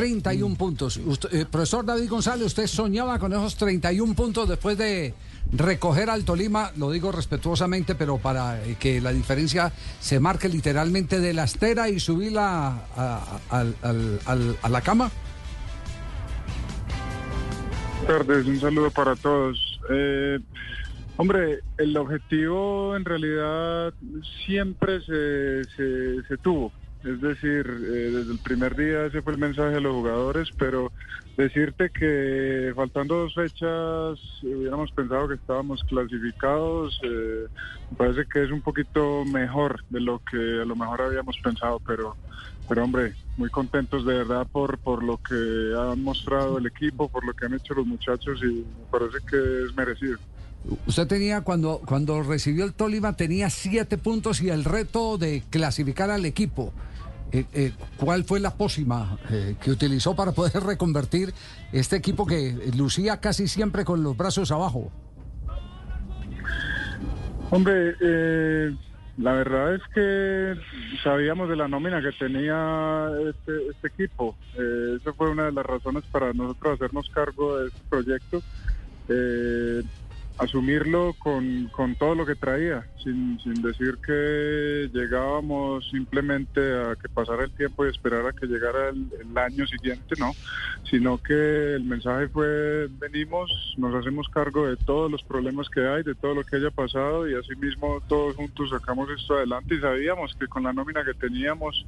31 puntos. Eh, profesor David González, ¿usted soñaba con esos 31 puntos después de recoger al Tolima? Lo digo respetuosamente, pero para eh, que la diferencia se marque literalmente de la estera y subirla a, la cama. Buenas tardes, un saludo para todos. Eh, hombre, el objetivo en realidad siempre se tuvo es decir, eh, desde el primer día ese fue el mensaje de los jugadores, pero decirte que faltando dos fechas hubiéramos pensado que estábamos clasificados, eh, parece que es un poquito mejor de lo que a lo mejor habíamos pensado, pero, pero hombre, muy contentos de verdad por, por lo que han mostrado el equipo, por lo que han hecho los muchachos y me parece que es merecido. Usted tenía, cuando, cuando recibió el Tolima, tenía siete puntos y el reto de clasificar al equipo. Eh, eh, ¿Cuál fue la pócima eh, que utilizó para poder reconvertir este equipo que lucía casi siempre con los brazos abajo? Hombre, la verdad es que sabíamos de la nómina que tenía este, este equipo. esa fue una de las razones para nosotros hacernos cargo de este proyecto asumirlo con, con, todo lo que traía, sin, sin, decir que llegábamos simplemente a que pasara el tiempo y esperar a que llegara el, año siguiente, no, sino que el mensaje fue venimos, nos hacemos cargo de todos los problemas que hay, de todo lo que haya pasado y asimismo todos juntos sacamos esto adelante. Y sabíamos que con la nómina que teníamos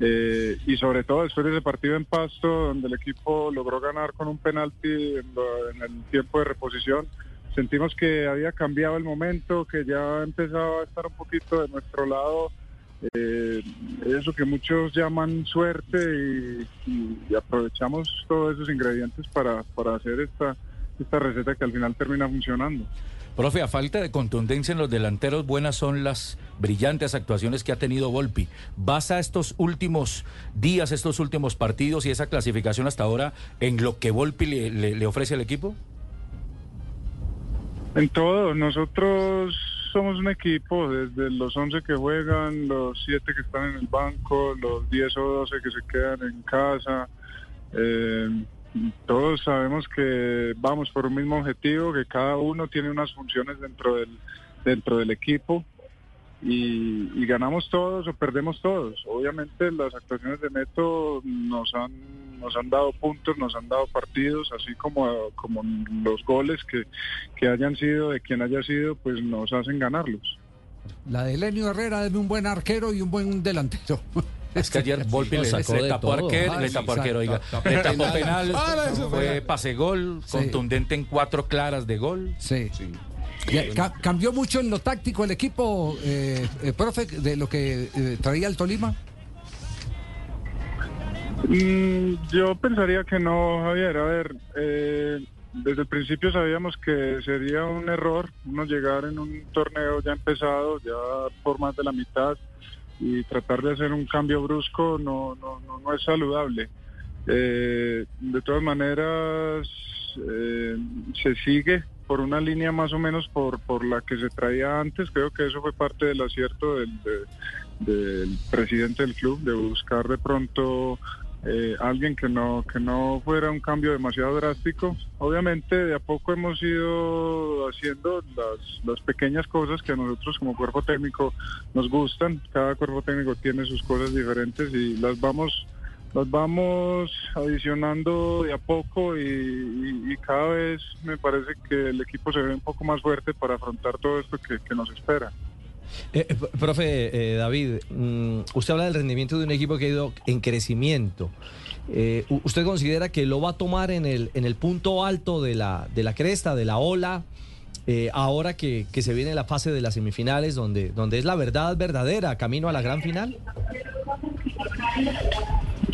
eh, y sobre todo después de ese partido en Pasto, donde el equipo logró ganar con un penalti en el tiempo de reposición, sentimos que había cambiado el momento, que ya empezaba a estar un poquito de nuestro lado eh, eso que muchos llaman suerte y, aprovechamos todos esos ingredientes para, para hacer esta, esta receta que al final termina funcionando. Profe, a falta de contundencia en los delanteros, buenas son las brillantes actuaciones que ha tenido Volpi. ¿Basa estos últimos días, estos últimos partidos y esa clasificación hasta ahora en lo que Volpi le ofrece al equipo? En todo, nosotros somos un equipo, desde los 11 que juegan, los 7 que están en el banco, los 10 o 12 que se quedan en casa. Eh, todos sabemos que vamos por un mismo objetivo, que cada uno tiene unas funciones dentro del, dentro del equipo y, ganamos todos o perdemos todos. Obviamente las actuaciones de Neto nos han nos han dado puntos, nos han dado partidos, así como, como los goles que, que hayan sido de quien haya sido, pues nos hacen ganarlos. La de Lenio Herrera es un buen arquero y un buen delantero. Es que ayer Volpi le, sacó le, tapó arquero, le tapó arquero, oiga. Le tapó penal, ah, fue pase gol, contundente en cuatro claras de gol. Sí. sí ¿Cambió mucho en lo táctico el equipo, eh, eh, profe, de lo que eh, traía el Tolima? Mm, yo pensaría que no, Javier. A ver, desde el principio sabíamos que sería un error uno llegar en un torneo ya empezado, ya por más de la mitad, y tratar de hacer un cambio brusco no, no, no, no es saludable. de todas maneras, se sigue por una línea más o menos por, por la que se traía antes. Creo que eso fue parte del acierto del, del presidente del club, de buscar de pronto eh, alguien que no que no fuera un cambio demasiado drástico. Obviamente de a poco hemos ido haciendo las, las pequeñas cosas que a nosotros como cuerpo técnico nos gustan. Cada cuerpo técnico tiene sus cosas diferentes y las vamos nos vamos adicionando de a poco y, cada vez me parece que el equipo se ve un poco más fuerte para afrontar todo esto que, nos espera. Eh, eh, profe eh, David, mm, usted habla del rendimiento de un equipo que ha ido en crecimiento. ¿Usted considera que lo va a tomar en el, en el punto alto de la, de la cresta, de la ola? ahora que, que, se viene la fase de las semifinales, donde, donde es la verdad verdadera, camino a la gran final?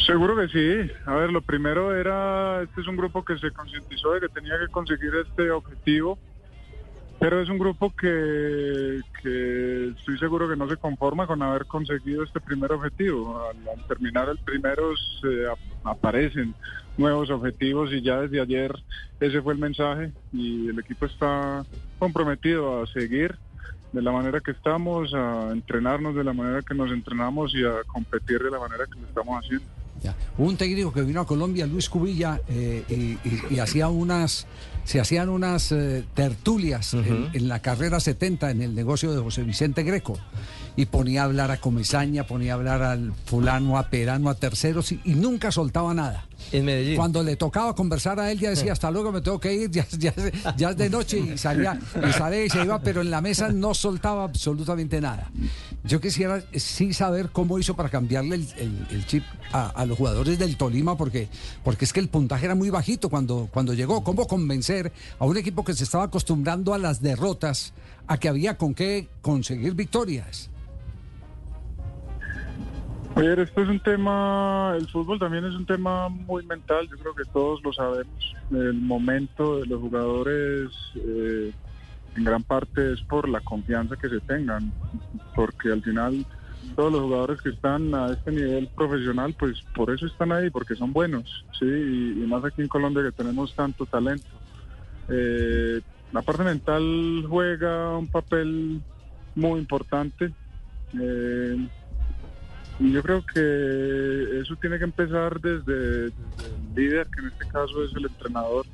Seguro que sí. A ver, lo primero era, este es un grupo que se concientizó de que tenía que conseguir este objetivo, pero es un grupo que, estoy seguro que no se conforma con haber conseguido este primer objetivo. Al, terminar el primero se aparecen nuevos objetivos y ya desde ayer ese fue el mensaje y el equipo está comprometido a seguir de la manera que estamos, a entrenarnos de la manera que nos entrenamos y a competir de la manera que lo estamos haciendo. Ya. Hubo un técnico que vino a Colombia, Luis Cubilla, eh, y, y- y hacía unas, se hacían unas eh, tertulias en, en la carrera 70 en el negocio de José Vicente Greco. Y ponía a hablar a Comesaña, ponía a hablar al fulano, a Perano, a terceros, y, y nunca soltaba nada. En Medellín. Cuando le tocaba conversar a él, ya decía, hasta luego, me tengo que ir, ya, ya- ya es de noche y salía, y salía y se iba, pero en la mesa no soltaba absolutamente nada. Yo quisiera eh, sí saber cómo hizo para cambiarle el, el- el chip a, a los jugadores del Tolima, porque, porque es que el puntaje era muy bajito cuando, cuando llegó. ¿Cómo convencer a un equipo que se estaba acostumbrando a las derrotas, a que había con qué conseguir victorias? Oye, esto es un tema, el fútbol también es un tema muy mental, yo creo que todos lo sabemos. El momento de los jugadores eh, en gran parte es por la confianza que se tengan, porque al final todos los jugadores que están a este nivel profesional, pues por eso están ahí, porque son buenos, sí, y, y más aquí en Colombia que tenemos tanto talento. Eh, la parte mental juega un papel muy importante. Eh, yo creo que eso tiene que empezar desde, desde el líder, que en este caso es el entrenador,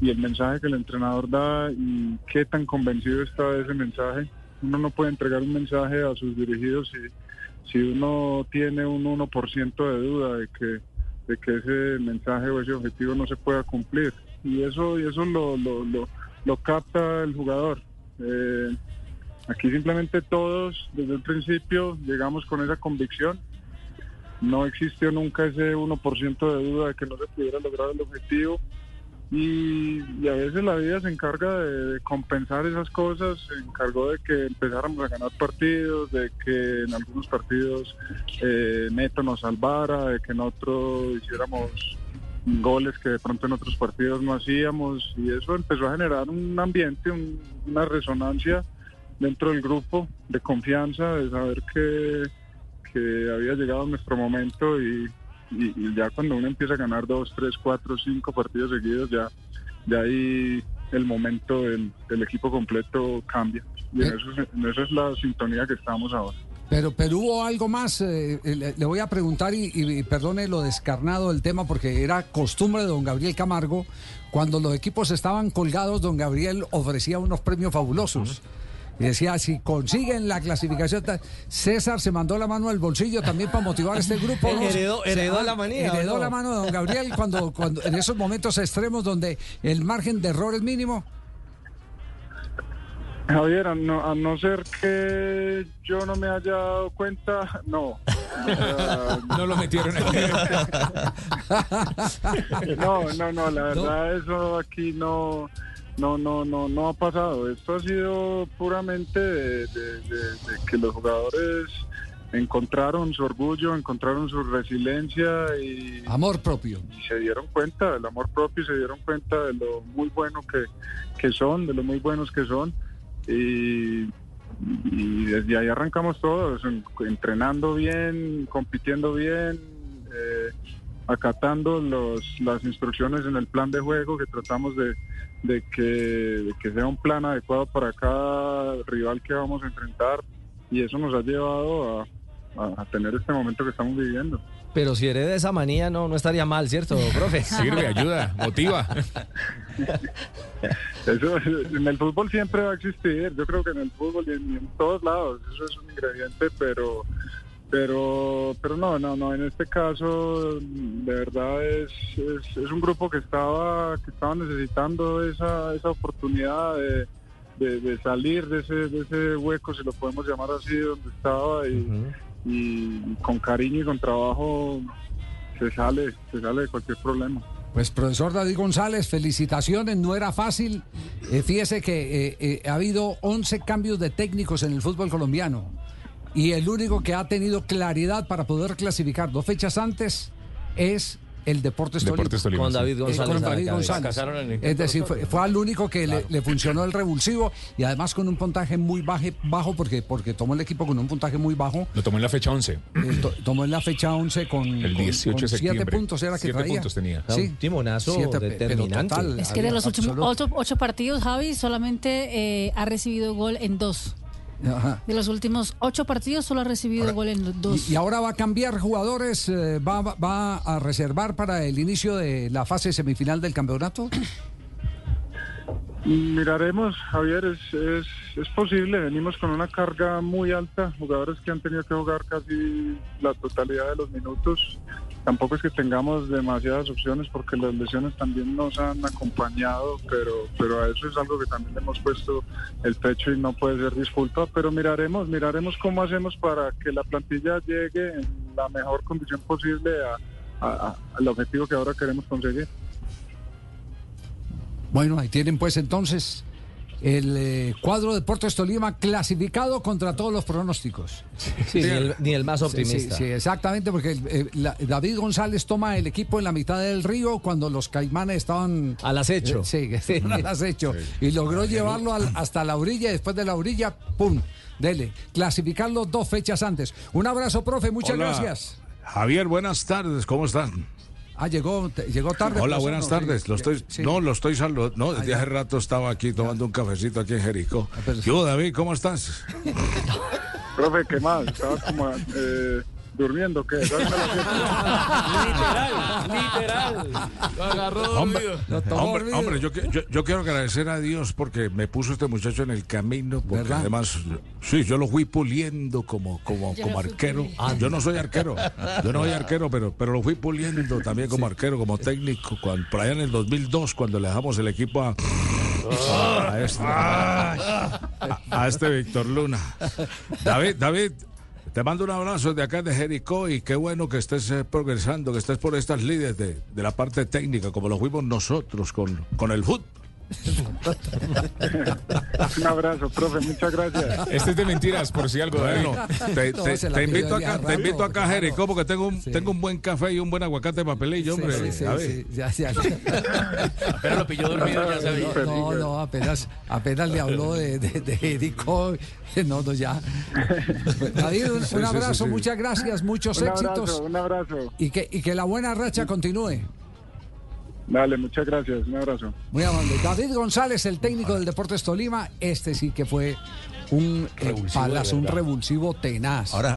y el mensaje que el entrenador da y qué tan convencido está de ese mensaje. Uno no puede entregar un mensaje a sus dirigidos si, si uno tiene un 1% de duda de que, de que ese mensaje o ese objetivo no se pueda cumplir. Y eso, y eso lo, lo, lo, lo capta el jugador. Eh, Aquí simplemente todos desde el principio llegamos con esa convicción. No existió nunca ese 1% de duda de que no se pudiera lograr el objetivo. Y, a veces la vida se encarga de, de compensar esas cosas, se encargó de que empezáramos a ganar partidos, de que en algunos partidos eh, Neto nos salvara, de que en otros hiciéramos goles que de pronto en otros partidos no hacíamos y eso empezó a generar un ambiente, un- una resonancia dentro del grupo de confianza, de saber que, que había llegado nuestro momento y, y- y ya cuando uno empieza a ganar dos, tres, cuatro, cinco partidos seguidos, ya, ya ahí el momento del, del equipo completo cambia. Y en Eh. eso, es- en eso es la sintonía que estamos ahora. Pero, pero hubo algo más, eh, eh, le, le voy a preguntar y, y perdone lo descarnado del tema porque era costumbre de don Gabriel Camargo, cuando los equipos estaban colgados, don Gabriel ofrecía unos premios fabulosos. Y decía, si consiguen la clasificación, César se mandó la mano al bolsillo también para motivar a este grupo. ¿no? Heredó- heredó Se- ah, la manía, ¿o Heredó no? la mano de don Gabriel cuando, cuando en esos momentos extremos donde el margen de error es mínimo. Javier, a no, a no ser que yo no me haya dado cuenta, no. O sea, No lo metieron aquí. No, no, no, la verdad eso aquí no, no, no, no, no ha pasado. Esto ha sido puramente de, de- de- de que los jugadores encontraron su orgullo, encontraron su resiliencia y, Amor propio. y se dieron cuenta del amor propio, se dieron cuenta de lo muy bueno que, que son, de lo muy buenos que son. Y, y desde ahí arrancamos todos, en- entrenando bien, compitiendo bien, eh, acatando los, las instrucciones en el plan de juego que tratamos de, de que, de que sea un plan adecuado para cada rival que vamos a enfrentar y eso nos ha llevado a, a- a tener este momento que estamos viviendo. Pero si hereda esa manía, no, no estaría mal, ¿cierto, profe? Sirve, ayuda, motiva. Eso en el fútbol siempre va a existir. Yo creo que en el fútbol y en, y en todos lados eso es un ingrediente, pero pero pero no no no en este caso de verdad es, es, es un grupo que estaba que estaba necesitando esa esa oportunidad de, de, de salir de ese de ese hueco si lo podemos llamar así donde estaba y con cariño y con trabajo se sale se sale de cualquier problema. Pues profesor David González, felicitaciones, no era fácil. Eh, fíjese que eh, eh, ha habido 11 cambios de técnicos en el fútbol colombiano y el único que ha tenido claridad para poder clasificar dos fechas antes es el Deportes Tolima. Deportes Tolima. Con. David Eh, González. con David Es decir, fue, al único que le, le funcionó el revulsivo y además con un puntaje muy baje, bajo porque, porque tomó el equipo con un puntaje muy bajo. Lo tomó en la fecha 11. Eh, to- tomó en la fecha 11 con, El con- 18 de con siete septiembre. puntos era que Siete traía. puntos tenía. Un timonazo Siete, determinante. total, Es que de los ocho, ocho partidos, Javi solamente eh, ha recibido gol en dos. Ajá. De los últimos ocho partidos solo ha recibido gol en dos. Y, y ahora va a cambiar jugadores, eh, va a reservar para el inicio de la fase semifinal del campeonato. Miraremos, Javier, es, es, es posible, venimos con una carga muy alta, jugadores que han tenido que jugar casi la totalidad de los minutos. Tampoco es que tengamos demasiadas opciones porque las lesiones también nos han acompañado, pero, pero a eso es algo que también le hemos puesto el pecho y no puede ser disculpa, pero miraremos, miraremos cómo hacemos para que la plantilla llegue en la mejor condición posible a- a- al objetivo que ahora queremos conseguir. Bueno, ahí tienen pues entonces el eh, cuadro de Deportes Tolima clasificado contra todos los pronósticos. Sí, ni, el, ni el más optimista. Sí, sí, exactamente, porque eh, la- David González toma el equipo en la mitad del río cuando los caimanes estaban Al acecho. Eh, sí, estaban al acecho. Y logró llevarlo al- hasta la orilla y después de la orilla, ¡pum! Dele. Clasificarlo dos fechas antes. Un abrazo, profe, muchas Hola. gracias. Javier, buenas tardes, ¿cómo están? Ah, llegó, llegó tarde. Hola, profesor, buenas no, tardes. sí, Lo estoy, sí. No, lo estoy saludando. No, desde hace rato estaba aquí tomando un cafecito aquí en Jericó. Ah. Yo, David, ¿cómo estás? Profe, ¿qué más? Estabas como eh, durmiendo, ¿qué? ¿Dónde me la siento? Literal, literal. Lo agarró Hombre. Lo hombre, yo, que- yo, yo quiero agradecer a Dios porque me puso este muchacho en el camino, porque ¿Verdad? además, sí, yo lo fui puliendo como, como, Yo como arquero. Ah, yo no soy arquero, yo no soy arquero, pero, pero lo fui puliendo también como arquero, como técnico, cuando, por allá en el 2002, cuando le dejamos el equipo a, a este, a, a este Víctor Luna. David, David. Te mando un abrazo desde acá de Jericó y qué bueno que estés eh, progresando, que estés por estas líderes de, de la parte técnica, como lo fuimos nosotros con, con el fútbol. Un abrazo, profe, muchas gracias. Este es de mentiras, por si algo. Bueno, te, te- te invito acá, te invito acá a. Jericó porque tengo un, Sí. tengo un buen café y un buen aguacate de papelillo, hombre. Sí, sí, David. sí, ya, ya. Pero lo pilló dormido, ya sabía. No, no, apenas, apenas le habló de, de, de Jericó. No, no, ya. David, un, abrazo, sí, sí. muchas gracias, muchos Un éxitos. abrazo, un abrazo. Y que, y que la buena racha continúe. Dale, muchas gracias, un abrazo. Muy amable. David González, el técnico del Deportes Tolima, este sí que fue un eh, palazo, un revulsivo tenaz. Ahora,